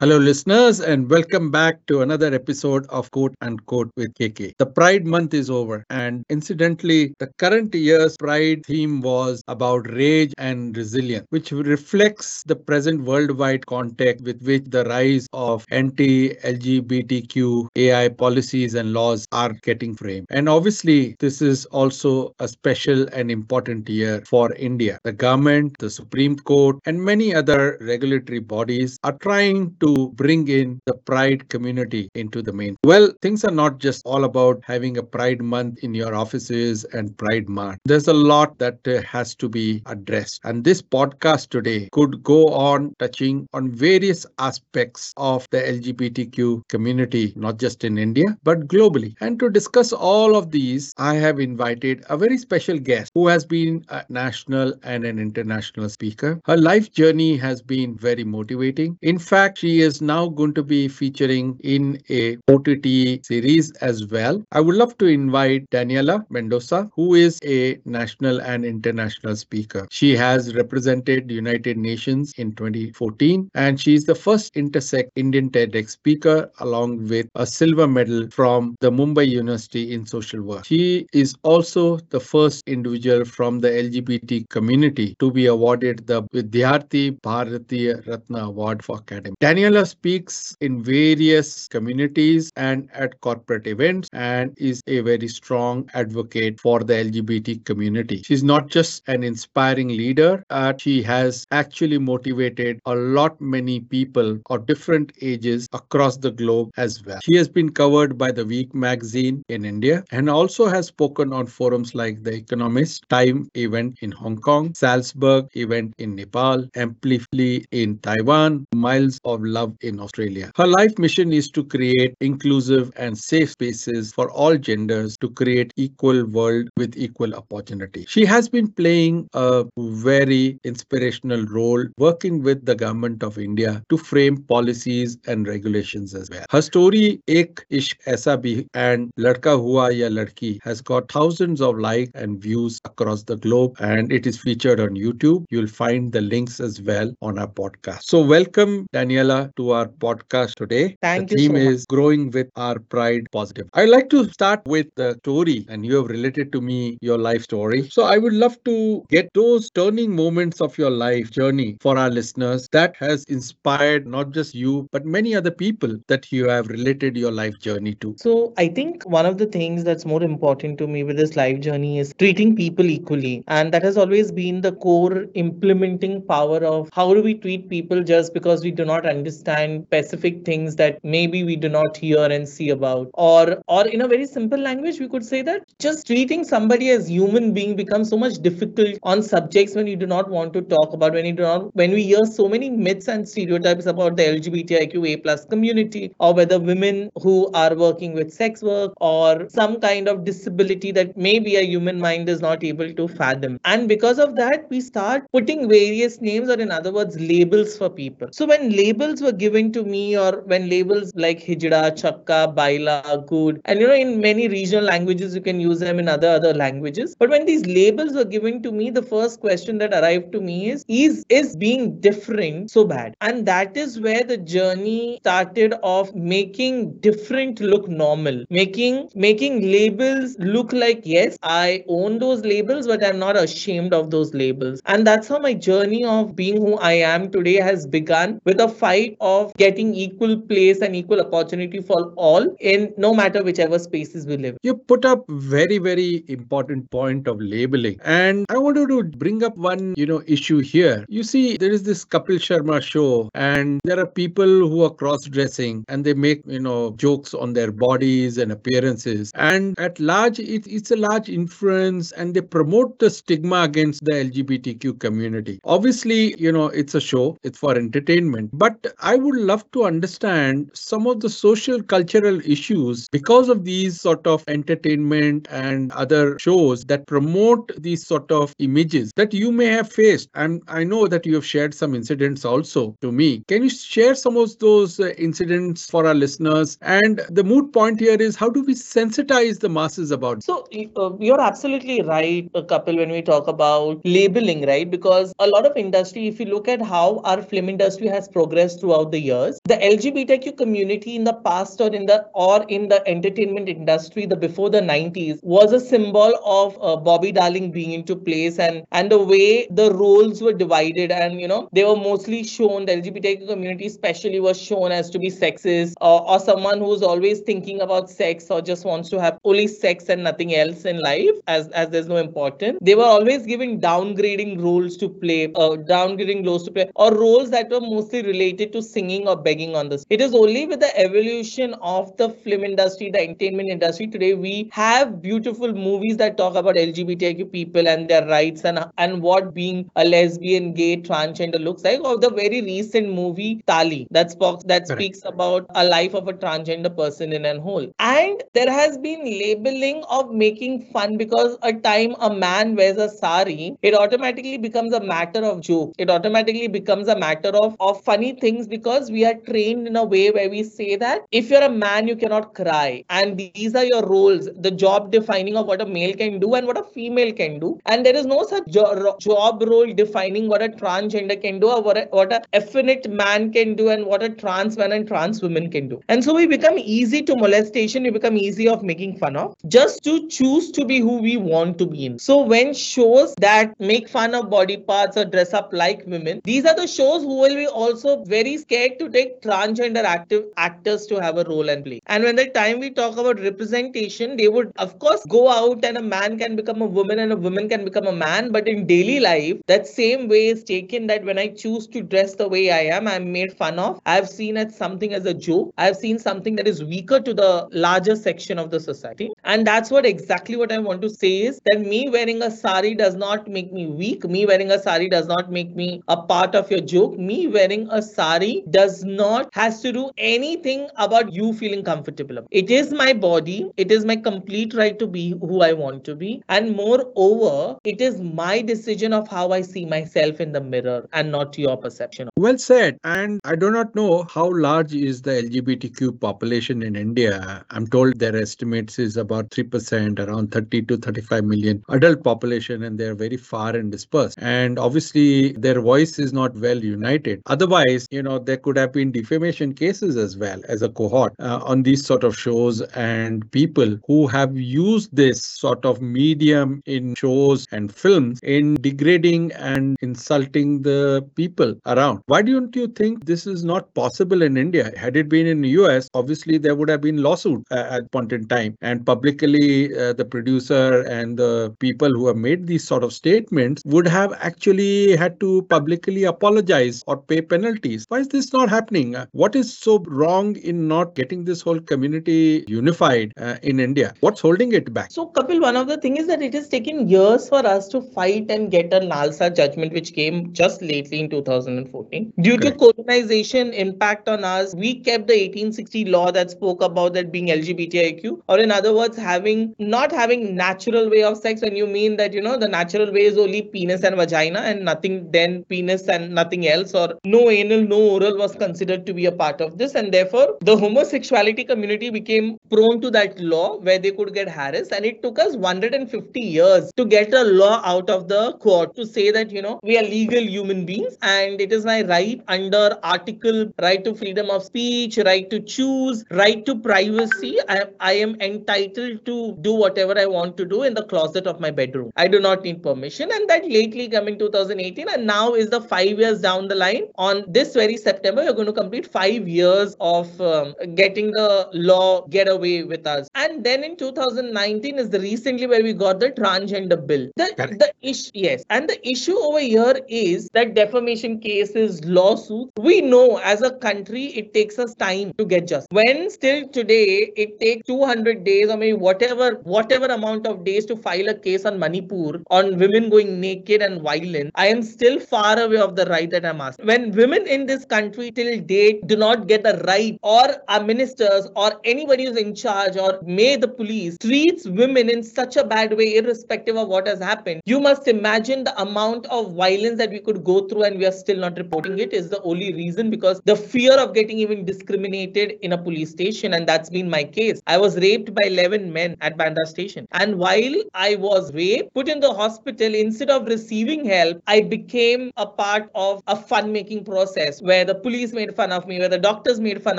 Hello, listeners, and welcome back to another episode of Quote Unquote with KK. The Pride Month is over, and incidentally, the current year's Pride theme was about rage and resilience, which reflects the present worldwide context with which the rise of anti LGBTQ AI policies and laws are getting framed. And obviously, this is also a special and important year for India. The government, the Supreme Court, and many other regulatory bodies are trying to to bring in the Pride community into the main. Well, things are not just all about having a Pride month in your offices and Pride March. There's a lot that uh, has to be addressed. And this podcast today could go on touching on various aspects of the LGBTQ community, not just in India, but globally. And to discuss all of these, I have invited a very special guest who has been a national and an international speaker. Her life journey has been very motivating. In fact, she is now going to be featuring in a OTT series as well. I would love to invite Daniella Mendonca, who is a national and international speaker. She has represented the United Nations in 2014 and she is the first intersex Indian TEDx speaker along with a silver medal from the Mumbai University in social work. She is also the first individual from the LGBT community to be awarded the Vidyarthi Bharatiya Ratna Award for Academy. Daniella Daniella speaks in various communities and at corporate events and is a very strong advocate for the LGBT community. She's not just an inspiring leader, she has actually motivated a lot many people of different ages across the globe as well. She has been covered by the Week magazine in India and also has spoken on forums like The Economist, Time event in Hong Kong, Salzburg event in Nepal, Amplify in Taiwan, Miles of love in Australia. Her life mission is to create inclusive and safe spaces for all genders to create equal world with equal opportunity. She has been playing a very inspirational role working with the government of India to frame policies and regulations as well. Her story Ek Ishq Aisa Bhi and Ladka Hua Ya Ladki has got thousands of likes and views across the globe and it is featured on YouTube. You'll find the links as well on our podcast. So welcome Daniella to our podcast today. Thank the you theme so is growing with our pride positive. I'd like to start with the story, and you have related to me your life story. So I would love to get those turning moments of your life journey for our listeners that has inspired not just you, but many other people that you have related your life journey to. So I think one of the things that's more important to me with this life journey is treating people equally. And that has always been the core implementing power of how do we treat people just because we do not understand understand specific things that maybe we do not hear and see about. Or or in a very simple language we could say that just treating somebody as human being becomes so much difficult on subjects when you do not want to talk about when you do not when we hear so many myths and stereotypes about the lgbtiqa plus community or whether women who are working with sex work or some kind of disability that maybe a human mind is not able to fathom. And because of that we start putting various names or in other words labels for people. So when labels were were given to me or when labels like hijra chakka baila good and you know in many regional languages you can use them in other other languages. But when these labels were given to me the first question that arrived to me is is is being different so bad? And that is where the journey started of making different look normal making making labels look like yes i own those labels but i'm not ashamed of those labels. And that's how my journey of being who i am today has begun with a fight of getting equal place and equal opportunity for all in no matter whichever spaces we live. You put up very, very important point of labeling. And I wanted to bring up one, you know, issue here. You see, there is this Kapil Sharma show, and there are people who are cross-dressing and they make, you know, jokes on their bodies and appearances. And at large, it, it's a large influence and they promote the stigma against the LGBTQ community. Obviously, you know, it's a show, it's for entertainment. But I would love to understand some of the social cultural issues because of these sort of entertainment and other shows that promote these sort of images that you may have faced. And I know that you have shared some incidents also to me. Can you share some of those uh, incidents for our listeners? And the moot point here is how do we sensitize the masses about? So uh, you're absolutely right, uh, Kapil, when we talk about labeling, right? Because a lot of industry, if you look at how our film industry has progressed through throughout the years. The LGBTQ community in the past or in the or in the entertainment industry, the before the 90s, was a symbol of uh, Bobby Darling being into place and and the way the roles were divided and you know they were mostly shown the LGBTQ community especially was shown as to be sexist or, or someone who's always thinking about sex or just wants to have only sex and nothing else in life as as there's no importance. They were always given downgrading roles to play, uh, downgrading roles to play, or roles that were mostly related to singing or begging on this. It is only with the evolution of the film industry, the entertainment industry today, we have beautiful movies that talk about LGBTQ people and their rights and and what being a lesbian, gay, transgender looks like. Or the very recent movie Taali that speaks that speaks about a life of a transgender person in an whole. And there has been labeling of making fun because a time a man wears a sari, it automatically becomes a matter of joke. It automatically becomes a matter of, of funny things because we are trained in a way where we say that if you're a man, you cannot cry. And these are your roles, the job defining of what a male can do and what a female can do. And there is no such jo- job role defining what a transgender can do or what a, what a effeminate man can do and what a trans man and trans woman can do. And so we become easy to molestation, we become easy of making fun of just to choose to be who we want to be in. So when shows that make fun of body parts or dress up like women, these are the shows who will be also very scared to take transgender active actors to have a role and play. And when the time we talk about representation, they would of course go out and a man can become a woman and a woman can become a man. But in daily life, that same way is taken that when I choose to dress the way I am, I'm made fun of. I've seen it something as a joke. I've seen something that is weaker to the larger section of the society. And that's what exactly what I want to say is that me wearing a sari does not make me weak. Me wearing a sari does not make me a part of your joke. Me wearing a sari does not has to do anything about you feeling comfortable. It is my body. It is my complete right to be who I want to be. And moreover, it is my decision of how I see myself in the mirror and not your perception. Well said. And I do not know how large is the LGBTQ population in India. I'm told their estimates is about 3%, around 30 to 35 million adult population, and they're very far and dispersed. And obviously, their voice is not well united. Otherwise, you know, there could have been defamation cases as well as a cohort uh, on these sort of shows and people who have used this sort of medium in shows and films in degrading and insulting the people around. Why don't you think this is not possible in India? Had it been in the US, obviously there would have been lawsuit uh, at point in time, and publicly uh, the producer and the people who have made these sort of statements would have actually had to publicly apologize or pay penalties. Why is this not happening? Uh, What is so wrong in not getting this whole community unified uh, in India? What's holding it back? So, Kapil, one of the things is that it has taken years for us to fight and get a NALSA judgment, which came just lately in 2014. Due to colonization impact on us, we kept the 1860 law that spoke about that being LGBTIQ, or in other words, having not having natural way of sex. When you mean that you know the natural way is only penis and vagina and nothing, then penis and nothing else, or no anal, no oral was considered to be a part of this, and therefore the homosexuality community became prone to that law where they could get harassed, and it took us 150 years to get a law out of the court to say that you know we are legal human beings and it is my right under article right to freedom of speech right to choose right to privacy I, I am entitled to do whatever i want to do in the closet of my bedroom. I do not need permission and that lately come in 2018 and now is the five years down the line on this very september you're going to complete five years of um, getting the law get away with us. And then in 2019 is the recently where we got the transgender bill. The, Correct. the issue yes. And the issue over here is that defamation cases lawsuits we know as a country it takes us time to get justice. When still today it takes 200 days or maybe whatever whatever amount of days to file a case on manipur on women going naked and violent i am still far away of the right that i'm asking. When women in this country till date do not get the right or our ministers or anybody who's in charge or may the police treats women in such a bad way irrespective of what has happened. You must imagine the amount of violence that we could go through and we are still not reporting it is the only reason because the fear of getting even discriminated in a police station and that's been my case. I was raped by 11 men at bandra station. And while i was raped put in the hospital instead of receiving help i became a part of a fun making process where where the police made fun of me, where the doctors made fun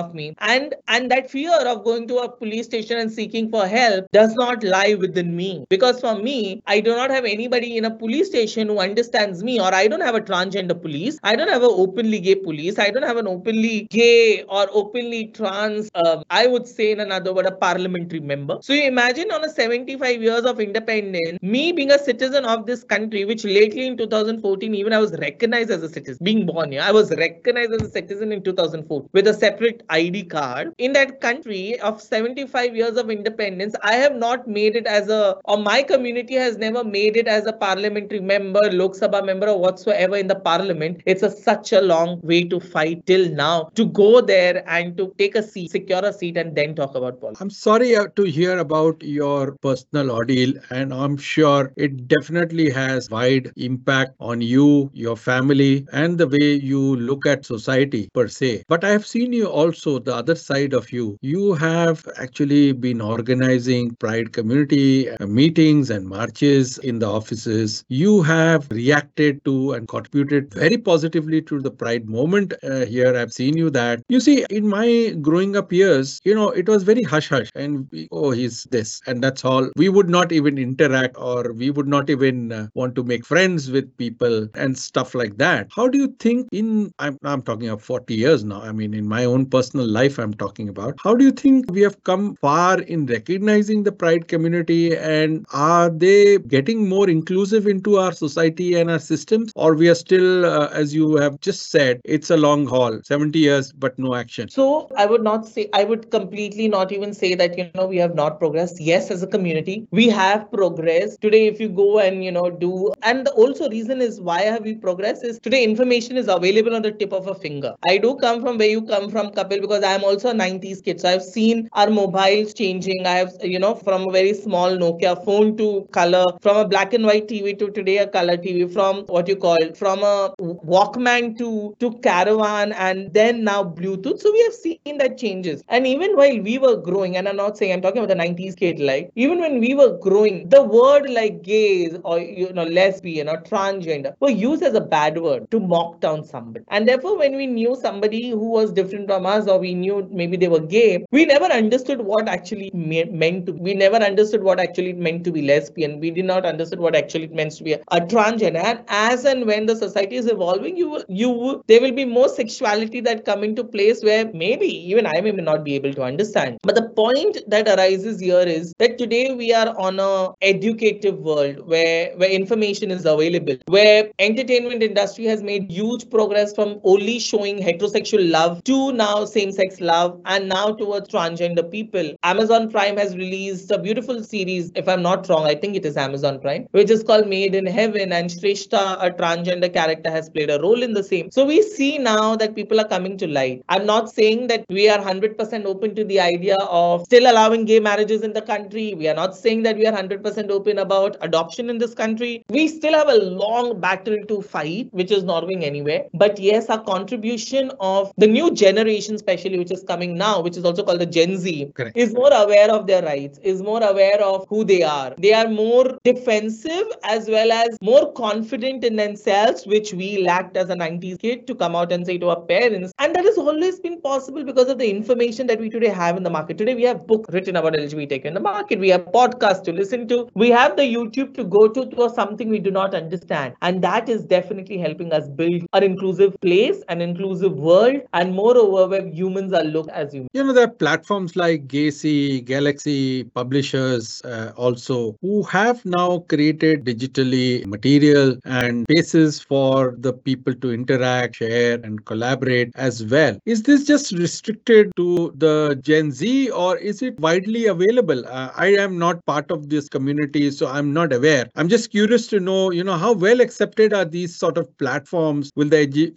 of me. And and that fear of going to a police station and seeking for help does not lie within me. Because for me, I do not have anybody in a police station who understands me, or I don't have a transgender police. I don't have an openly gay police. I don't have an openly gay or openly trans, uh, I would say in another word, a parliamentary member. So you imagine on a 75 years of independence, me being a citizen of this country, which lately in 2014, even I was recognized as a citizen, being born here, I was recognized as a citizen in 2004 with a separate ID card. In that country of 75 years of independence, I have not made it as a, or my community has never made it as a parliamentary member, Lok Sabha member, or whatsoever in the parliament. It's a, such a long way to fight till now to go there and to take a seat, secure a seat, and then talk about politics. I'm sorry uh, to hear about your personal ordeal, and I'm sure it definitely has wide impact on you, your family, and the way you look at society per se. But I have seen you also the other side of you. You have actually been organizing Pride community uh, meetings and marches in the offices. You have reacted to and contributed very positively to the Pride movement uh, here. I've seen you that. You see, in my growing up years, you know, it was very hush hush, and we, oh, he's this, and that's all. We would not even interact, or we would not even uh, want to make friends with people and stuff like that. How do you think? In I'm I'm talking of 40 years now. I mean, in my own personal life, I'm talking about. How do you think we have come far in recognizing the Pride community, and are they getting more inclusive into our society and our systems, or we are still, uh, as you have just said, it's a long haul, 70 years, but no action. So I would not say, I would completely not even say that, you know, we have not progressed. Yes, as a community, we have progressed. Today, if you go and, you know, do, and also reason is why have we progressed is today information is available on the tip of a finger. I do come from where you come from, Kapil, because I am also a 90s kid. So I've seen our mobiles changing. I have, you know, from a very small Nokia phone to color, from a black and white TV to today a color TV, from what you call from a Walkman to, to Carvaan and then now Bluetooth. So we have seen that changes. And even while we were growing, and I'm not saying I'm talking about the 90s kid, like even when we were growing, the word like gays or you know lesbian or transgender were used as a bad word to mock down somebody. And therefore, when we knew somebody who was different from us, or we knew maybe they were gay, we never understood what actually me- meant to. We never understood what actually meant to be lesbian. We did not understand what actually it meant to be a, a transgender. And as and when the society is evolving, you will, you will, there will be more sexuality that come into place where maybe even I may not be able to understand. But the point that arises here is that today we are on a educative world where where information is available, where entertainment industry has made huge progress from showing heterosexual love to now same-sex love and now towards transgender people. Amazon Prime has released a beautiful series, if I'm not wrong, I think it is Amazon Prime, which is called Made in Heaven, and Shrestha, a transgender character, has played a role in the same. So we see now that people are coming to light. I'm not saying that we are 100% open to the idea of still allowing gay marriages in the country. We are not saying that we are 100% open about adoption in this country. We still have a long battle to fight, which is not going anywhere. But yes, our contribution of the new generation, especially which is coming now, which is also called the Gen Z, Correct. is more aware of their rights, is more aware of who they are. They are more defensive as well as more confident in themselves, which we lacked as a 90s kid to come out and say to our parents. And that has always been possible because of the information that we today have in the market. Today, we have book written about LGBTQ in the market. We have podcasts to listen to. We have the YouTube to go to for something we do not understand. And that is definitely helping us build an inclusive place, an inclusive world, and moreover, where humans are looked as humans. You know, there are platforms like Gaysi, Gaylaxy, publishers uh, also who have now created digitally material and spaces for the people to interact, share, and collaborate as well. Is this just restricted to the Gen Z or is it widely available? Uh, I am not part of this community, so I'm not aware. I'm just curious to know, you know, how well accepted are these sort of platforms with the LG-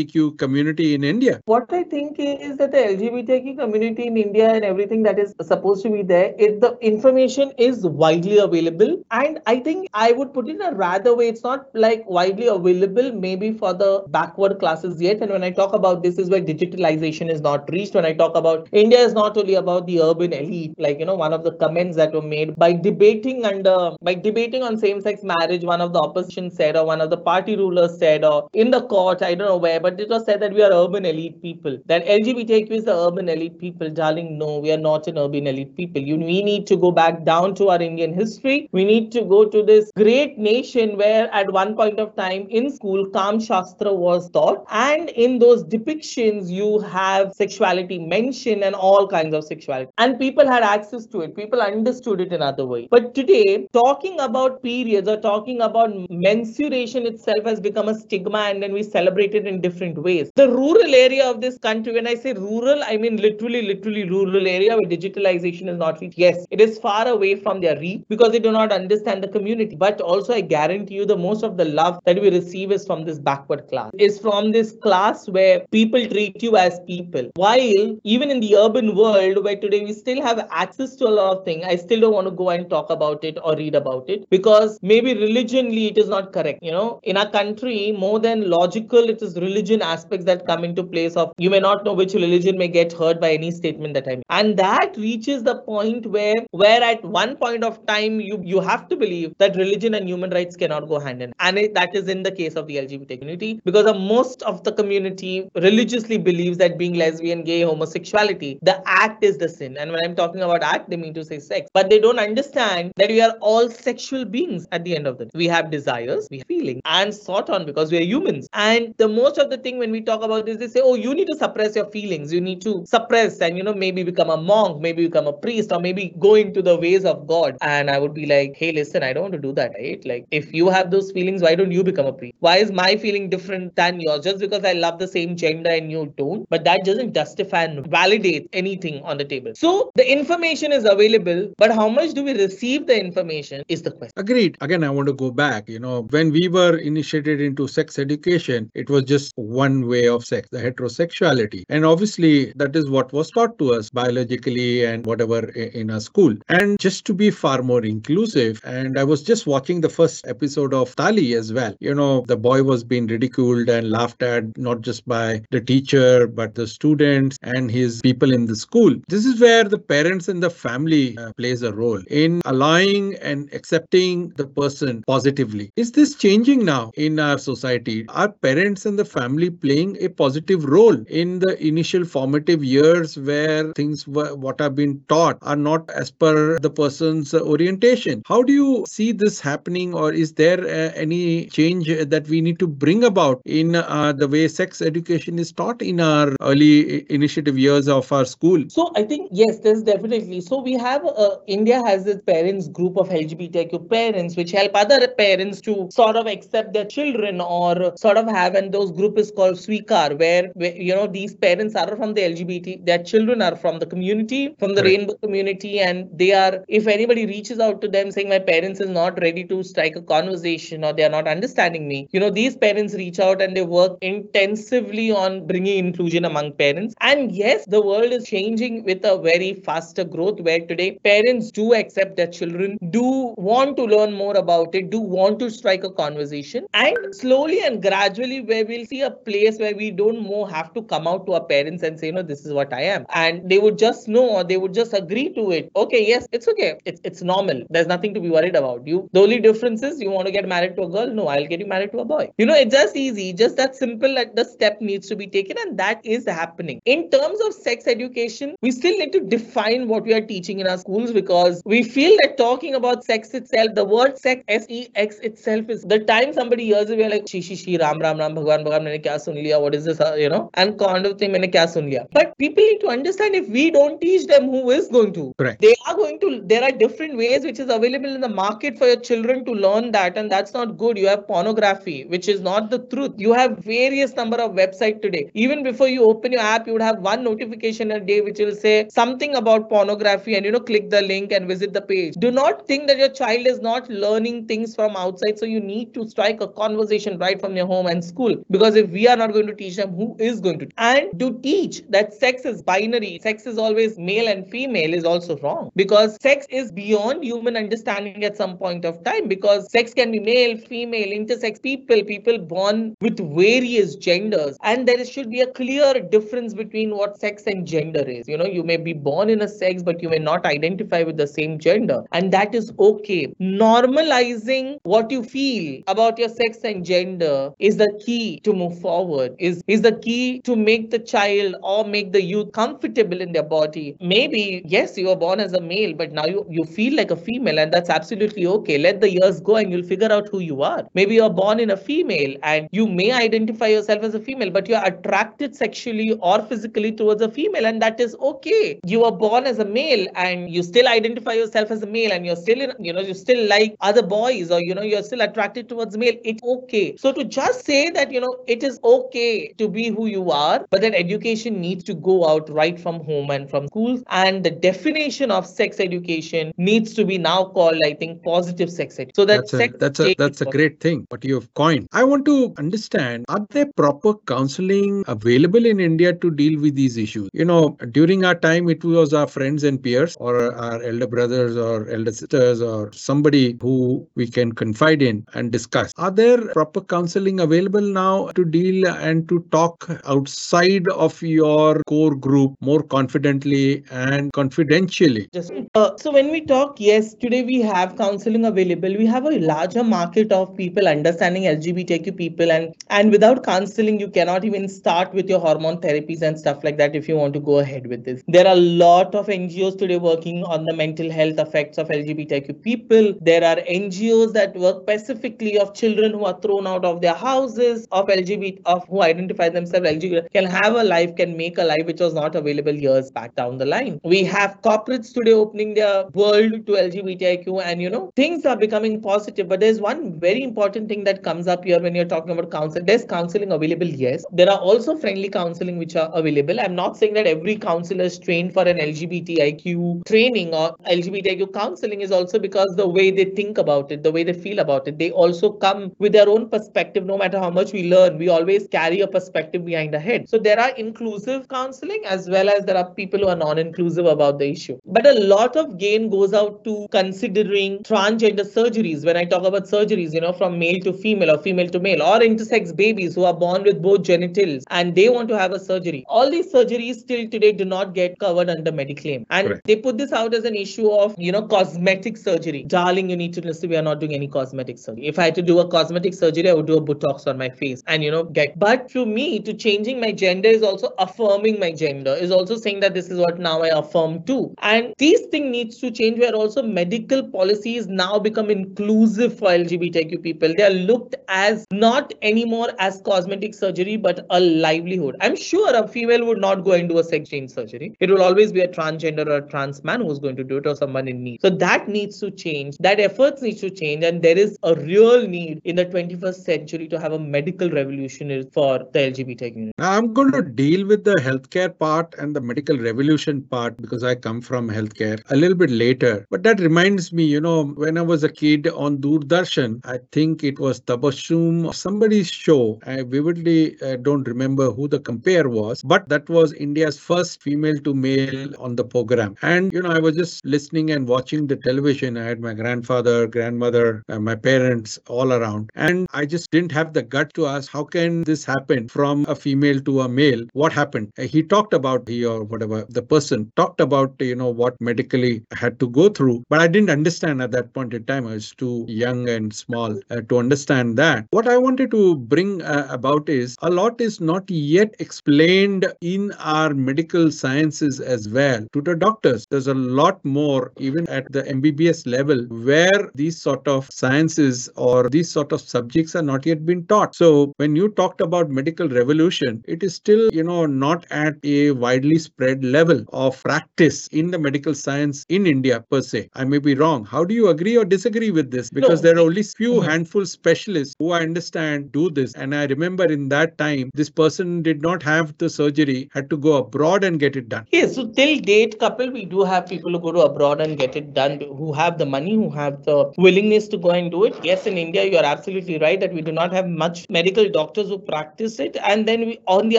LGBTQ community in India? What I think is that the LGBTQ community in India and everything that is supposed to be there, it, the information is widely available. And I think I would put it in a rather way, it's not like widely available, maybe for the backward classes yet. And when I talk about this, is where digitalization is not reached. When I talk about India is not only about the urban elite, like, you know, one of the comments that were made by debating under, uh, by debating on same sex marriage, one of the opposition said, or one of the party rulers said, or in the court, I don't know where, but but it was said that we are urban elite people. That LGBTQ is the urban elite people. Darling, no, we are not an urban elite people. You, we need to go back down to our Indian history. We need to go to this great nation where at one point of time in school, Kam Shastra was taught. And in those depictions, you have sexuality mentioned and all kinds of sexuality. And people had access to it. People understood it in other ways. But today, talking about periods or talking about menstruation itself has become a stigma and then we celebrate it in different ways. The rural area of this country, when I say rural, I mean literally, literally rural area where digitalization is not reached. Yes, it is far away from their reach because they do not understand the community. But also, I guarantee you, the most of the love that we receive is from this backward class, is from this class where people treat you as people. While even in the urban world, where today we still have access to a lot of things, I still don't want to go and talk about it or read about it because maybe religionally it is not correct. You know, in our country, more than logical, it is religion aspects that come into place of you may not know which religion may get hurt by any statement that I make. And that reaches the point where where at one point of time you you have to believe that religion and human rights cannot go hand in and it, that is in the case of the lgbt community because most of the community religiously believes that being lesbian gay homosexuality the act is the sin. And when i'm talking about act they mean to say sex. But they don't understand that we are all sexual beings at the end of the day. We have desires we have feelings and sort on because we are humans. And the most of the thing when we talk about this they say oh you need to suppress your feelings. You need to suppress and you know maybe become a monk maybe become a priest or maybe go into the ways of god. And i would be like hey listen i don't want to do that right? Like if you have those feelings why don't you become a priest? Why is my feeling different than yours? Just because i love the same gender and you don't but that doesn't justify and validate anything on the table. So the information is available but how much do we receive the information is the question. Agreed. Again, I want to go back. You know, when we were initiated into sex education, it was just one way of sex, the heterosexuality. And obviously, that is what was taught to us biologically and whatever in our school. And just to be far more inclusive, and I was just watching the first episode of Taali as well. You know, the boy was being ridiculed and laughed at, not just by the teacher, but the students and his people in the school. This is where the parents and the family uh, plays a role in allowing and accepting the person positively. Is this changing now in our society? Are parents and the family playing a positive role in the initial formative years where things were, what have been taught are not as per the person's orientation? How do you see this happening, or is there uh, any change that we need to bring about in uh, the way sex education is taught in our early initiative years of our school? So I think yes, there's definitely. So we have uh, India has this parents group of LGBTQ parents which help other parents to sort of accept their children or sort of have and those group is called Sweekar where, where you know these parents are from the LGBT their children are from the community from the Correct. rainbow community and they are if anybody reaches out to them saying my parents is not ready to strike a conversation or they are not understanding me you know these parents reach out and they work intensively on bringing inclusion among parents and yes the world is changing with a very faster growth where today parents do accept their children do want to learn more about it do want to strike a conversation and slowly and gradually where we'll see a place where we don't more have to come out to our parents and say no this is what i am. And they would just know or they would just agree to it. Okay yes it's okay. It's, it's normal. There's nothing to be worried about you. The only difference is you want to get married to a girl. No i'll get you married to a boy. You know it's just easy. Just that simple that the step needs to be taken and that is happening. In terms of sex education we still need to define what we are teaching in our schools because we feel that talking about sex itself the word sex s-e-x itself is the time somebody hears it we're like she she she ram ram ram bhagwan bhagwan maine kya sun liya? What is this uh, you know? And kind of thing maine kya sun liya? But people need to understand if we don't teach them who is going to? Correct. they are going to there are different ways which is available in the market for your children to learn that and that's not good. You have pornography which is not the truth. You have various number of website today. Even before you open your app you would have one notification a day which will say something about pornography and you know click the link and visit the page. Do not think that your child is not learning things from outside so you need to strike a conversation right from your home and school. Because if we are not going to teach them who is going to and to teach that sex is binary sex is always male and female is also wrong. Because sex is beyond human understanding at some point of time. Because sex can be male female intersex people people born with various genders. And there should be a clear difference between what sex and gender is. You know you may be born in a sex but you may not identify with the same gender. And that is okay. Normalizing what you feel about your sex and gender is the key to move forward is is the key to make the child or make the youth comfortable in their body. Maybe yes you were born as a male but now you, you feel like a female and that's absolutely okay. Let the years go and you'll figure out who you are. Maybe you're born in a female and you may identify yourself as a female but you're attracted sexually or physically towards a female and that is okay. You were born as a male and you still identify yourself as a male and you're still in, you know you still like other boys or you know you're still attracted towards male it's okay. So to just say that you know it is okay to be who you are but then education needs to go out right from home and from schools. And the definition of sex education needs to be now called i think positive sex education so that that's a, that's a that's a great thing what you have coined. I want to understand are there proper counseling available in india to deal with these issues? You know during our time it was our friends and peers or our elder brothers or elder sisters or somebody who we can confide in and discuss. Are there proper counseling available now to deal and to talk outside of your core group more confidently and confidentially Just, uh, so when we talk, yes, today we have counseling available. We have a larger market of people understanding LGBTQ people, and and without counseling, you cannot even start with your hormone therapies and stuff like that if you want to go ahead with this. There are a lot of NGOs today working on the mental health effects of LGBTQ people. There are NGOs that work specifically of children who are thrown out of their houses, of LGBT, of who identify themselves LGBT, can have a life, can make a life which was not available years back down the line. We have corporates today opening their world to LGBTIQ, and you know things are becoming positive. But there's one very important thing that comes up here when you're talking about counseling. There's counseling available, yes. There are also friendly counseling which are available. I'm not saying that every counselor is trained for an LGBTIQ training or LGBTIQ counseling is also because the way they think about it, the way they feel about it. They also come with their own perspective. No matter how much we learn, we always carry a perspective behind our head. So there are inclusive counseling as well as there are people who are non-inclusive about the issue. But a lot of gain goes out to considering transgender surgeries. When I talk about surgeries, you know, from male to female or female to male or intersex babies who are born with both genitals and they want to have a surgery. All these surgeries still today do not get covered under Mediclaim. And Correct. they put this out as an issue of, you know, cosmetic surgery. Darling, you need to listen, we are not doing any cosmetic surgery. If I had to do a cosmetic surgery, I would do a Botox on my face and, you know, get. But to me, to changing my gender is also affirming my gender, is also saying that this is what now I affirm too. And these thing needs to change where also medical policies now become inclusive for LGBTQ people. They are looked as not anymore as cosmetic surgery, but a livelihood. I'm sure a female would not go do a sex change surgery. It will always be a transgender or a trans man who's going to do it or someone in need. So that needs to change. That efforts needs to change. And there is a real need in the 21st century to have a medical revolution for the LGBT community. I'm going to deal with the healthcare part and the medical revolution part because I come from healthcare a little bit later. But that reminds me, you know, when I was a kid on Doordarshan, I think it was Tabassum, somebody's show. I vividly uh, don't remember who the compare was, but that was India's first female to male on the program. And, you know, I was just listening and watching the television. I had my grandfather, grandmother, uh, my parents all around. And I just didn't have the gut to ask, how can this happen from a female to a male? What happened? He talked about, he or whatever, the person talked about, you know, what medically had to go through. But I didn't understand at that point in time. I was too young and small uh, to understand that. What I wanted to bring uh, about is a lot is not yet explained in our medical sciences as well to the doctors. There's a lot more, even at the MBBS level, where these sort of sciences or these sort of subjects are not yet been taught. So when you talked about medical revolution, it is still, you know, not at a widely spread level of practice in the medical science in India per se. I may be wrong. How do you agree or disagree with this? Because No. there are only few Mhm. handful specialists who I understand do this. And I remember in that time, this person did not have the surgery, had to go abroad and get it done. Yes, so till date, Kapil, we do have people who go to abroad and get it done, who have the money, who have the willingness to go and do it. Yes, in India, you are absolutely right that we do not have much medical doctors who practice it. And then we, on the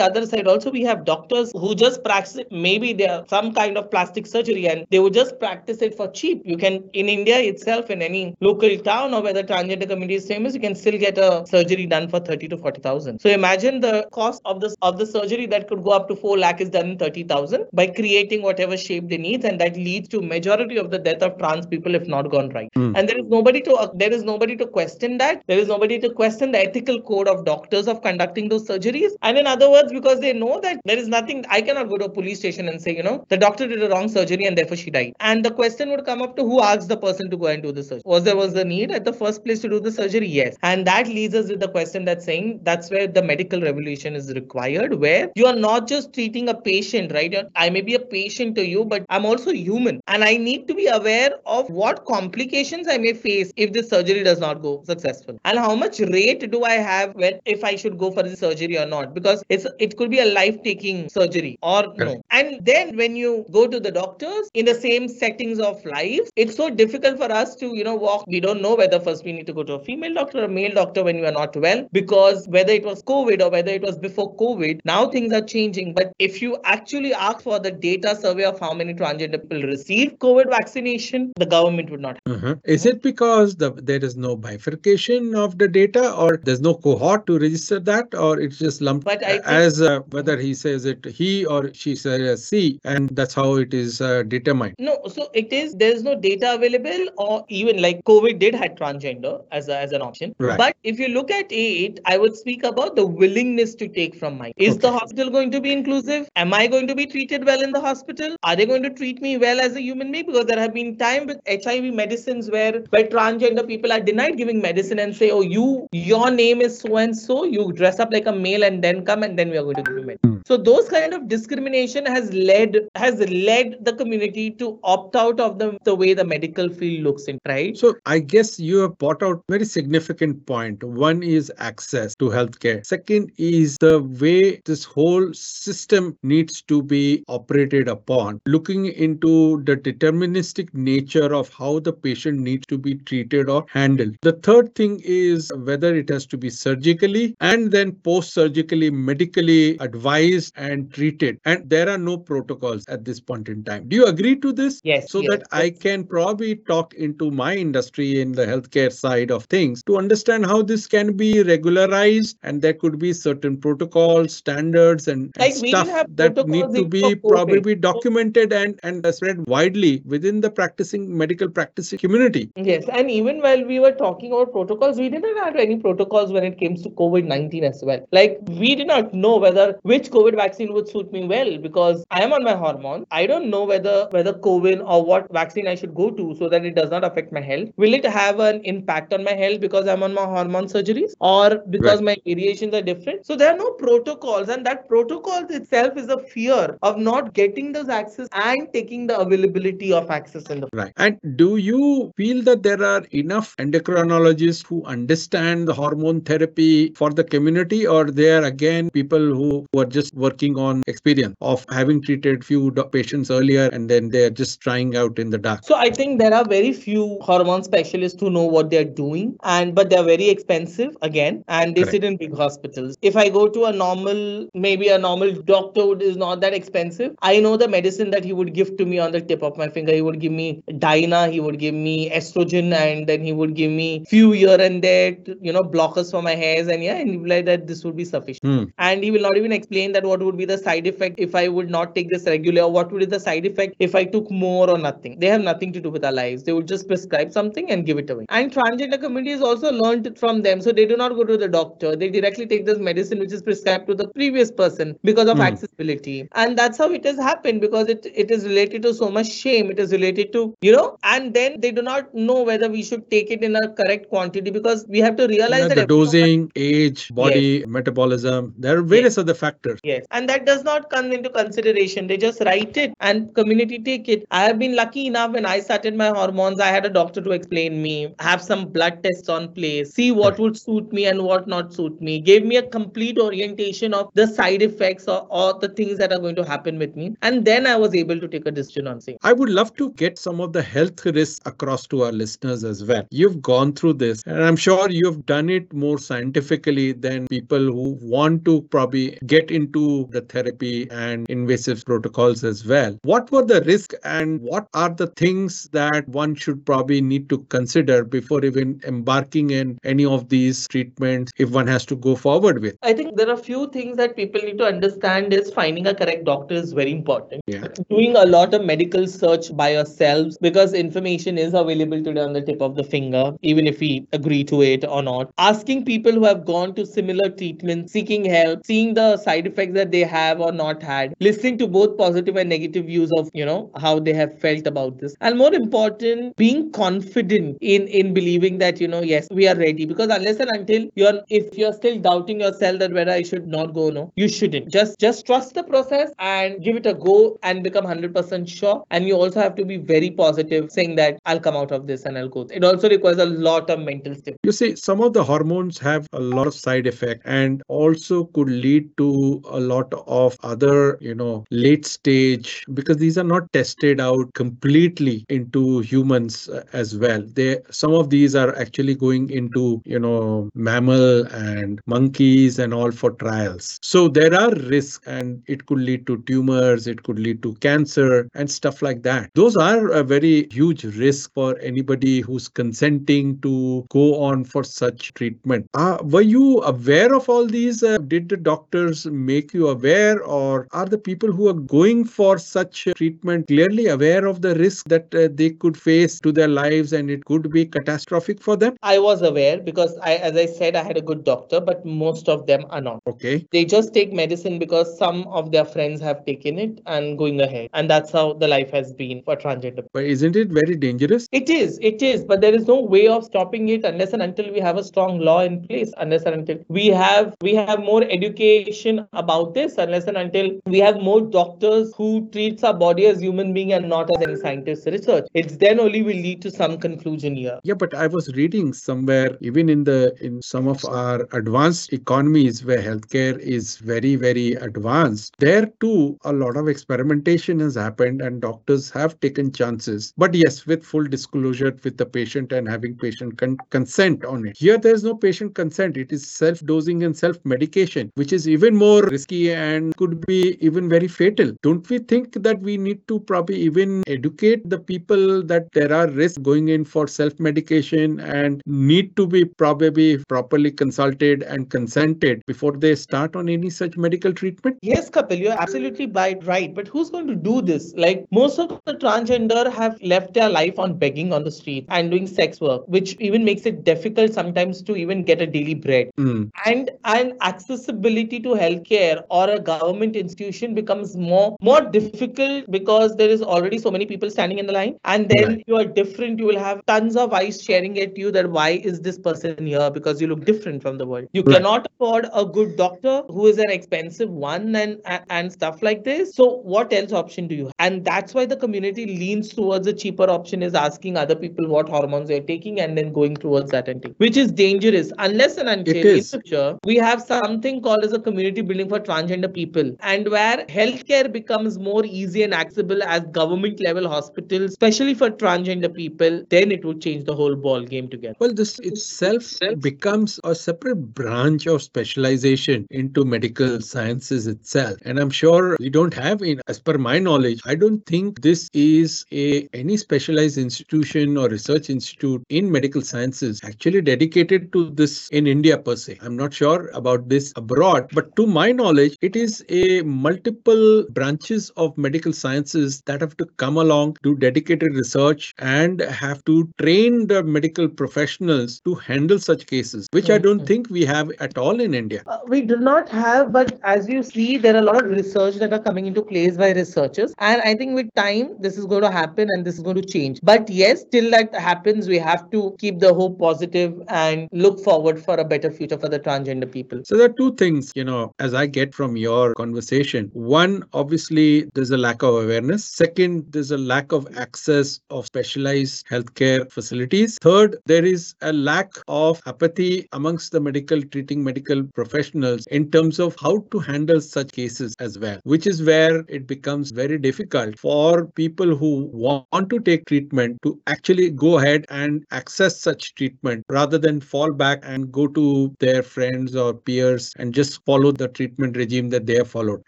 other side, also we have doctors who just practice it. Maybe they are some kind of plastic surgery and they would just practice it for cheap. You can, in India itself, in any local town or where the transgender community is famous, you can still get a surgery done for 30 to 40,000. So imagine the cost of this of the surgery that could go up to 4 lakh is done in 30,000 by creating whatever shape they need. And that leads to majority of the death of trans people if not gone right. Hmm. And there is nobody to, uh, there is nobody to question that. There is nobody to question the ethical code of doctors years of conducting those surgeries. And in other words, because they know that there is nothing, I cannot go to a police station and say, you know, the doctor did a wrong surgery and therefore she died. And the question would come up to who asked the person to go and do the surgery. Was there was the need at the first place to do the surgery? Yes. And that leads us with the question that's saying that's where the medical revolution is required, where you are not just treating a patient, right? I may be a patient to you, but I'm also human. And I need to be aware of what complications I may face if the surgery does not go successful. And how much rate do I have when if I should go for the surgery or not? Because it's it could be a life-taking surgery or Correct. no. And then when you go to the doctors in the same settings of life, it's so difficult for us to, you know, walk. We don't know whether first we need to go to a female doctor or a male doctor when you are not well, because whether it was COVID or whether it was before COVID, now things are changing. But if you actually ask for the data survey of how many transgender people receive COVID vaccination, the government would not. Mhm. Is it because the, there is no bifurcation of the data or there's no cohort to register that or it's just lumped But I as uh, whether he says it he or she says C and that's how it is uh, determined? No, so it is there is no data available, or even like COVID did had transgender as a, as an option. Right. But if you look at it, I would speak about the willingness to take from mine. Is the hospital going to be inclusive? Am I going to be treated well in the hospital? Are they going to treat me well as a human being? Because there have been time with HIV medicines where where transgender people are denied giving medicine and say, oh, you your name is so and so, you dress up like a male and then come and then we are going to give you. So those kind of discrimination has led has led the community to opt out of the, the way the medical field looks in, right? So I guess you have brought out very significant point. One is access to healthcare. Second is the way this whole system needs to be operated upon. Looking into the deterministic nature of how the patient needs to be treated or handled. The third thing is whether it has to be surgically and then post-surgically medically advised and treated. And there are no protocols at this point in time. Do you agree to this? Yes, So yes, that I can probably talk into my industry in the healthcare side of things to understand how this can be regularized and there could be certain protocols, standards and, Like stuff that need to be probably documented and, and spread widely within the practicing medical practicing community. Yes, and even while we were talking about protocols, we didn't have any protocols when it came to COVID 19 as well. Like, we did not know whether which COVID vaccine would suit me well because I am on my hormones. I don't know whether whether COVID or what vaccine I should go to so that it does not affect my health. Will it have an impact on my health because I'm on my hormone surgeries or because my variations are different? So, there are no protocols, and that protocol itself is a fear of not getting those access and taking the availability of access in the Right. And do you feel that there are enough endocrinologists who understand the hormone therapy for the community, or they are again people who, who are just working on experience of having treated few patients earlier and then they are just trying out in the dark? So I think there are very few hormone specialists who know what they're doing, and but they're very expensive again, and they Correct. sit in big hospitals. If I go to a normal, maybe a normal doctor who is not that expensive, I know the medicine that he would give to me on the tip of my finger. He would give me Dyna, he would give me estrogen, and then he would give me few here and there, to, you know, blockers for my hairs, and yeah, and like that this would be sufficient Hmm. and he will not even explain that what would be the side effect if I would not take this regular, or what would be the side effect if I took more or nothing. They have nothing to do with our lives. They would just prescribe something and give it away. And transgender community has also learned from them, so they do not go to the doctor. They directly take this medicine which is prescribed to the previous person because of Hmm. accessibility, and that's how it has happened because it it is related to so much shame. It is related to you know, and then they do not know whether we should take it in a correct quantity because we have to realize that the dosing, age, body, metabolism, there are various other factors. Yes, and that does not come into consideration. They just write it and community take it. I have been lucky enough when I started my hormones, I had a doctor to explain me, have some blood tests on place, see what would suit me and what not suit me, gave me a complete orientation of the side effects or, or the things that are going to happen with me. And then I was able to take a decision on saying, I would love to get some of the health risks across to our listeners as well. You've gone through this, and I'm sure you've done it more scientifically than people who want to probably get into the therapy and invasive protocols as well. What were the risks and what are the things that one should probably need to consider before even embarking in any of these treatments if one has to go forward with? I think there are a few things that people need to understand is finding a correct doctor is very important. Yeah. Doing a lot of medical search by yourselves because information is available today on the tip of the finger, even if we agree to it or not. Asking people who have gone to similar treatment, seeking help, seeing the side effects that they have or not had, listening to both positive and negative views of, you know, how they have felt about this. And more important, being confident in in believing that, you know, yes, we are ready. Because unless and until you're if you're still doubting yourself that whether I should not go, no, you shouldn't. Just just trust the process and give it a go and become 100% sure. And you also have to be very positive, saying that I'll come out of this and I'll go. It also requires a lot of mental stability. You see, some of the hormones have a lot of side effect and also could lead to a lot of other, you know, late stage because these are not tested out completely into humans uh, as well. They some of these are actually going into, you know, mammal and monkeys and all for trials. So there are risks and it could lead to tumors, it could lead to cancer and stuff like that. Those are a very huge risk for anybody who's consenting to go on for such treatment. Uh, were you aware of all these? Uh, did the doctors make you aware, or are the people who are going for such treatment clearly aware of the risk that uh, they could face to their lives and it could be catastrophic for them? I was aware because I, as I said, I had a good doctor, but most of them are not. Okay. They just take medicine because some of their friends have taken it and going ahead. And that's how the life has been for transgender. But isn't it very dangerous? It is, it is, but there is no way of stopping it unless and until we have a strong law in place, unless and until we have we have more education about this, unless and until we have more doctors who treats our body as human being and not as any scientist research. It's then only will lead to some conclusion here. Yeah, but I was reading somewhere, even in the in some of our advanced economies where healthcare is very, very advanced, there too a lot of experimentation has happened and doctors have taken chances. But yes, with full disclosure with the patient and having patient con- consent on it. Here there is no patient consent. It is self-dosing and self-medication, which is even more risky and could be even very fatal. Don't we think that we need to probably even educate the people that there are risks going in for self-medication and need to be probably properly consulted and consented before they start on any such medical treatment? Yes, Kapil, you're absolutely right. But who's going to do this? Like most of the transgender have left their life on begging on the street and doing sex work, which even makes it difficult sometimes to even get a daily bread. Mm. And and accessibility to healthcare or a government institution becomes more more difficult because there is already so many people standing in the line. And then Right. you are different. You will have tons of eyes sharing at you that why is this person here? Because you look different from the world. You Right. cannot afford a good doctor who is an expensive one and and, stuff like this. So what else option do you have? And that's why the community leans towards a cheaper option is asking other people what hormones they're taking and then going towards that and take, which is dangerous unless and until in future we have something called as a community building for transgender people and where healthcare becomes more easy and accessible as government level hospitals, especially for transgender people, then it would change the whole ball game together. Well, this itself becomes a separate branch of specialization into medical sciences itself. And I'm sure we don't have, in as per my knowledge, I don't think this is a any specialized institution or research institute in medical sciences actually dedicated to this in India per se. I'm not sure about this abroad, but to my knowledge, it is a multiple branches of medical sciences that have to come along, do dedicated research, and have to train the medical professionals to handle such cases, which I don't Mhm. think we have at all in India. Uh, we do not have, but as you see, there are a lot of research that are coming into place by researchers. And I think with time, this is going to happen and this is going to change. But yes, till that happens, we have to keep the hope positive and look forward for a better future for the transgender people. So there are two things, you know, as I get from your conversation. One, obviously, there's a lack of awareness. Second, there's a lack of access of specialized healthcare facilities. Third, there is a lack of apathy amongst the medical treating medical professionals in terms of how to handle such cases as well, which is where it becomes very difficult for people who want to take treatment to actually go ahead and access such treatment rather than fall back and go to their friends or peers and just follow the treatment regime that they have followed.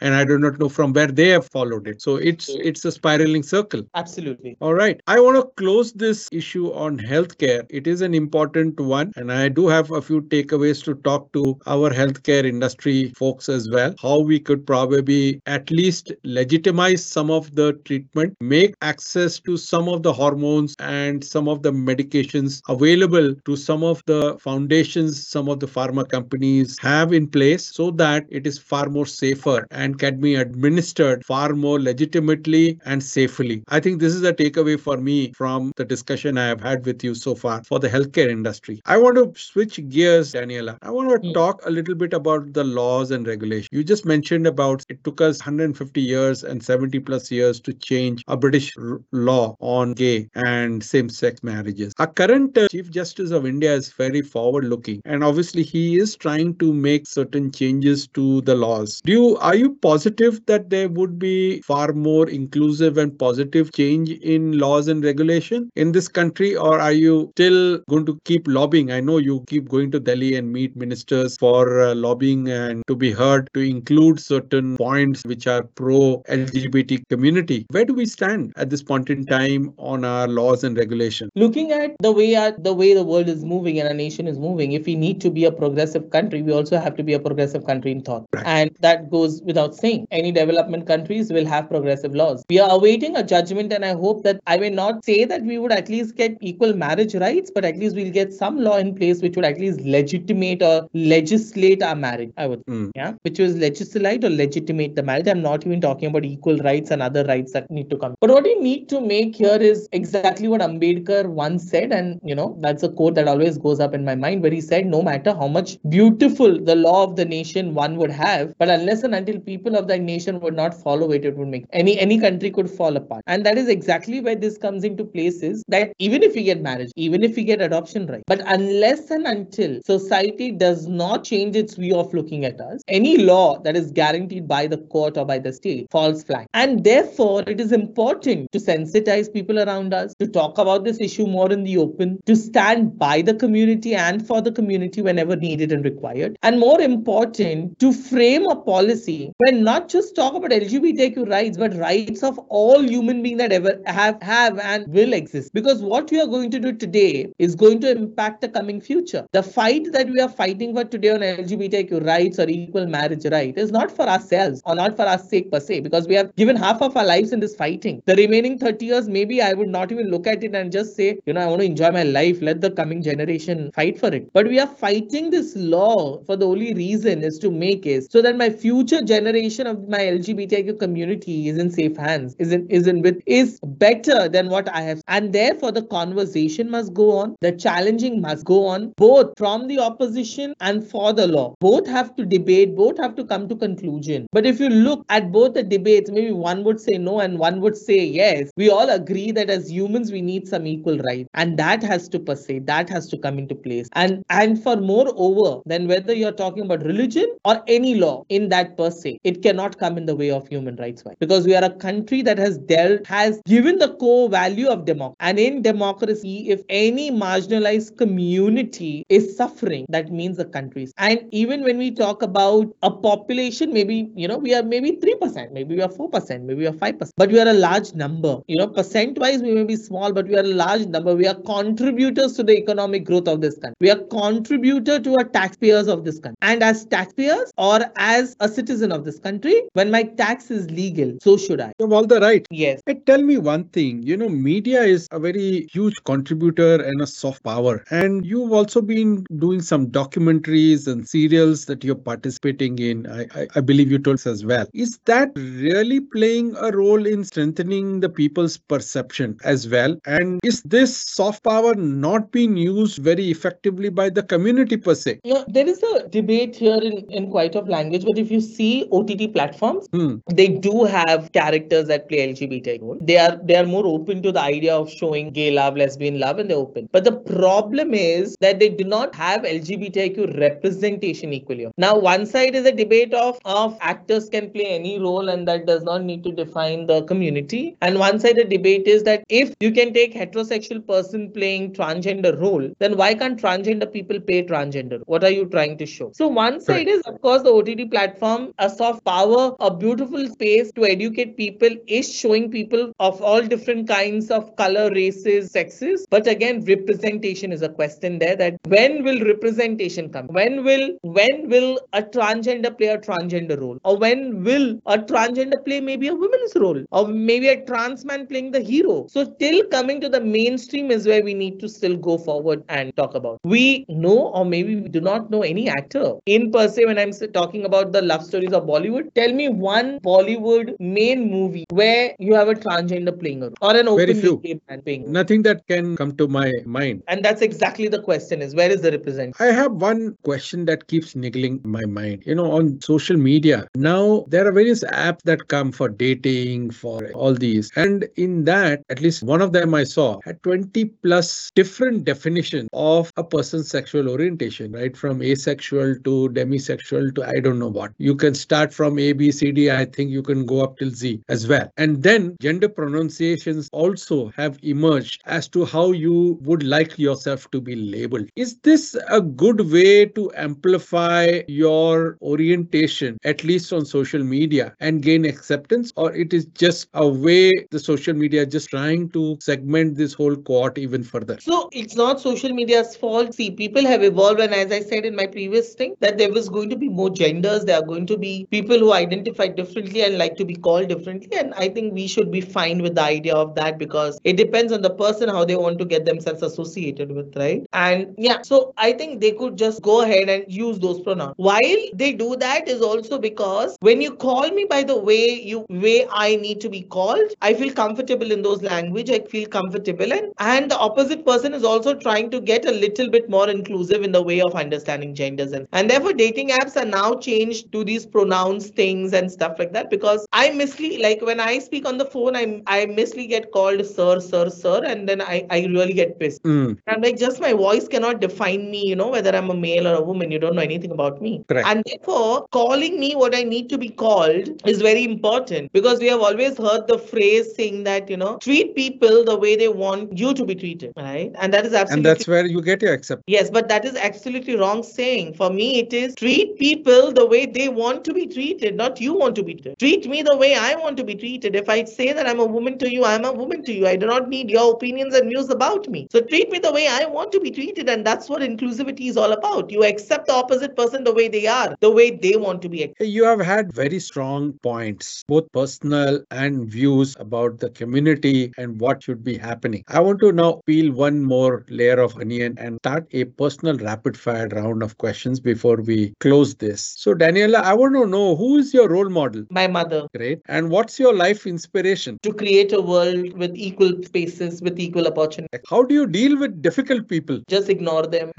And I do not know from where they have followed it. So it's it's a spiraling circle. Absolutely. All right. I want to close this issue on healthcare. It is an important one. And I do have a few takeaways to talk to our healthcare industry folks as well. How we could probably at least legitimize some of the treatment, make access to some of the hormones and some of the medications available to some of the foundations, some of the pharma companies have in place so that it is far more safer and can be administered far more legitimately and safely. I think this is a takeaway for me from the discussion I have had with you so far for the healthcare industry. I want to switch gears, Daniella. I want to Hmm. talk a little bit about the laws and regulations. You just mentioned about it took us 150 years and 70 plus years to change a British r- law on gay and same-sex marriages. Our current uh, Chief Justice of India is very forward-looking, and obviously he is trying to make certain changes to the laws. Do you are you positive that there would be far more inclusive and positive change in laws and regulation in this country, or are you still going to keep lobbying? I know you keep going to Delhi and meet ministers for uh, lobbying and to be heard to include certain points which are pro LGBT community. Where do we stand at this point in time on our laws and regulation? looking at the way our, the way the world is moving and our nation is moving if we need to be a progressive country we also have to be a progressive country in thought Right. and that goes without saying. Any development countries will have progressive laws. We are awaiting a judgment and i hope that i may not say that we would at least get equal marriage rights but at least we'll get some law in place which would at least legitimate or legislate our marriage i would Mm. yeah which was legislate or legitimate the marriage. I'm not even talking about equal rights and other rights that need to come. But what we need to make here is exactly what ambedkar once said and you know that's a quote that always goes up in my mind where he said no matter how much beautiful the law of the nation one would have but unless and until people of that nation would not follow it it would make any any country could fall apart. And that is exactly where this comes into place is that even if we get marriage even if we get adoption right but unless and until society does not change its view of looking at us any law that is guaranteed by the court or by the state falls flat. And therefore it is important to sensitize people around us to talk about this issue more in the open to stand by the community and for the community whenever needed and required. And more important to frame a policy where not just talk about lgbtq rights but rights of all human beings that ever have have and will exist. Because what we are going to do today is going to impact the coming future. The fight that we are fighting for today on lgbtq rights or equal marriage right is not for ourselves or not for our sake per se because we have given half of our lives in this fighting. The remaining 30 years maybe i would not even look at it and just say you know i want to enjoy my life let the coming generation fight for it. But we are fighting this law for the only reason is to make it so that my future generation of my lgbtq community is in safe hands is in is in with is better than what i have. And therefore the conversation must go on the challenging must go on both from the opposition and for the law. Both have to debate both have to come to conclusion. But if you look at both the debates maybe one would say no and one would say yes. We all agree that as humans we need some equal rights. And that has to per se that has to come into place. And and for moreover than whether you're talking about religion or any law in that per se it cannot come in the way of human rights why? because we are a country that has dealt has given the core value of democracy. And in democracy if any marginalized community is suffering that means the countries and even when we talk about a population maybe you know we are maybe 3% maybe we are 4% maybe we are 5% but we are a large number. You know percent wise we may be small but we are a large number. We are contributors to the economic growth of this country. We are contributor to our taxpayers of this country. And as taxpayers or as a citizen of this country when my tax is legal so should i You have all the right. yes Hey, tell me one thing. You know, media is a very huge contributor and a soft power. And you've also been doing some documentaries and serials that you're participating in. I, I, I believe you told us as well. Is that really playing a role in strengthening the people's perception as well? And is this soft power not being used very effectively by the community per se? know, there is a debate here in, in quite of language but if you see ott platforms Hmm. they do have characters that play LGBT role. They are they are more open to the idea of showing gay love, lesbian love, and they're open. But the problem is that they do not have LGBTQ representation equally. Now, one side is a debate of of actors can play any role and that does not need to define the community. And one side the debate is that if you can take heterosexual person playing transgender role, then why can't transgender people play transgender? What are you trying to show? So one side is of course the OTT platform, a soft power, a beautiful space to educate people is showing people of all different kinds of color, races, sexes. But again, representation is a question there that when will representation come? When will when will a transgender play a transgender role? Or when will a transgender play maybe a woman's role? Or maybe a trans man playing the hero? So till coming to the mainstream is where we need to still go forward and talk about. We know or maybe we do not know any actor in per se when I'm talking about the love stories of Bollywood. Tell me one Bollywood main movie where you have a transgender playing a role or an openly gay man playing. Nothing that can come to my mind. And that's exactly the question is where is the representation? I have one question that keeps niggling my mind. You know, on social media, now there are various apps that come for dating, for all these. And in that, at least one of them I saw had 20 plus different definitions of a person's sexual orientation, right? From asexual to demisexual to I don't know what. You can start from A, B, C, D. I think you can go up till Z as well. And then gender pronunciations also have emerged as to how you would like yourself to be labeled. Is this a good way to amplify your orientation, at least on social media, and gain acceptance? Or it is just a way the social media just trying to segment this whole cohort even further? So it's not social media's fault. See, people have evolved, and as I said in my previous thing, that there was going to be more genders. There are going to be people who identify differently and like to be called differently. And I think we should be fine with the idea of that because it depends on the person how they want to get themselves associated with, right? And yeah, so I think they could just go ahead and use those pronouns. While they do that is also because when you call me by the way you way I need to be called, I feel comfortable in those language. I feel comfortable and and the opposite person is also trying to get a little bit more inclusive in the way of understanding genders and and therefore dating apps are now changed to these pronouns things and stuff like that because I mostly like when I speak on the phone I I mostly get called sir sir sir and then I I really get pissed. Mm, I'm like, just my voice cannot define me, you know, whether I'm a male or a woman. You don't know anything about me. Correct. And therefore, calling me what I need to be called is very important because we have always heard the phrase saying that, you know, treat people the way they want you to be treated, right? And that is absolutely and that's where you get your acceptance. Yes, but that is absolutely wrong saying. For me, it is treat people the way they want to be treated, not you want to be treated. Treat me the way I want to be treated. If I say that I'm a woman to you, I'm a woman to you. I do not need your opinions and views about me. So treat me the way I want to be treated. And that's what inclusivity is all about. You accept the opposite person the way they are, the way they want to be. You have had very strong points, both personal and views about the community and what should be happening. I want to now peel one more layer of onion and start a personal rapid fire round of questions before we close this. So, Daniella, I want to know who is your role model? My mother. Great. And what's your life inspiration? To create a world with equal spaces, with equal opportunity. How do you deal with difficult people? Just ignore them.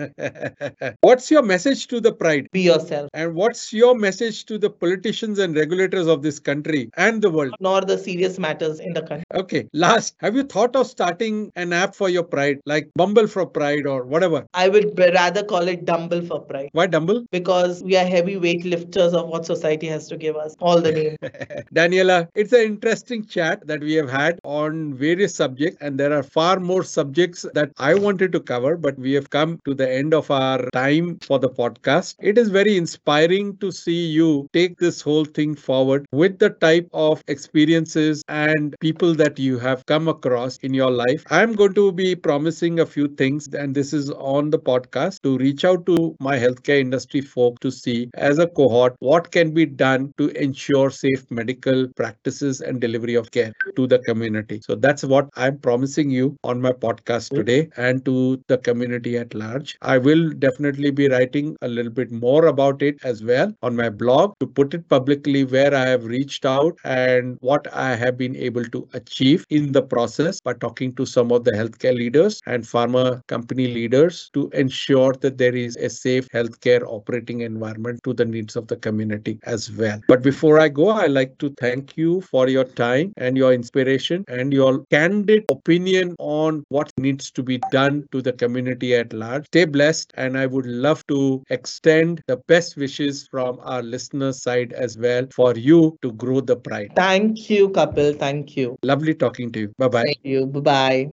what's your message to the pride? Be yourself. And what's your message to the politicians and regulators of this country and the world? Ignore the serious matters in the country. Okay, last, have you thought of starting an app for your pride, like Bumble for Pride or whatever? I would rather call it Dumble for pride Why Dumble? because we are heavyweight lifters of what society has to give us. All the name. Daniella, it's an interesting chat that we have had on various subjects, and there are far more subjects that I wanted to cover, but we have come to the end of our time for the podcast. It is very inspiring to see you take this whole thing forward with the type of experiences and people that you have come across in your life. I'm going to be promising a few things, and this is on the podcast to reach out to my healthcare industry folk to see as a cohort what can be done to ensure safe medical practices and delivery of care to the community. So that's what I'm promising you on my podcast mm-hmm. today and to the community at large. I will definitely be writing a little bit more about it as well on my blog to put it publicly where I have reached out and what I have been able to achieve in the process by talking to some of the healthcare leaders and pharma company leaders to ensure that there is a safe healthcare operating environment to the needs of the community as well. But before I go, I like to thank you for your time and your inspiration and your candid opinion on what needs to be done to the community at large. Stay blessed, and I would love to extend the best wishes from our listeners' side as well for you to grow the pride. Thank you, Kapil. Thank you. Lovely talking to you. Bye bye. Thank you. Bye bye.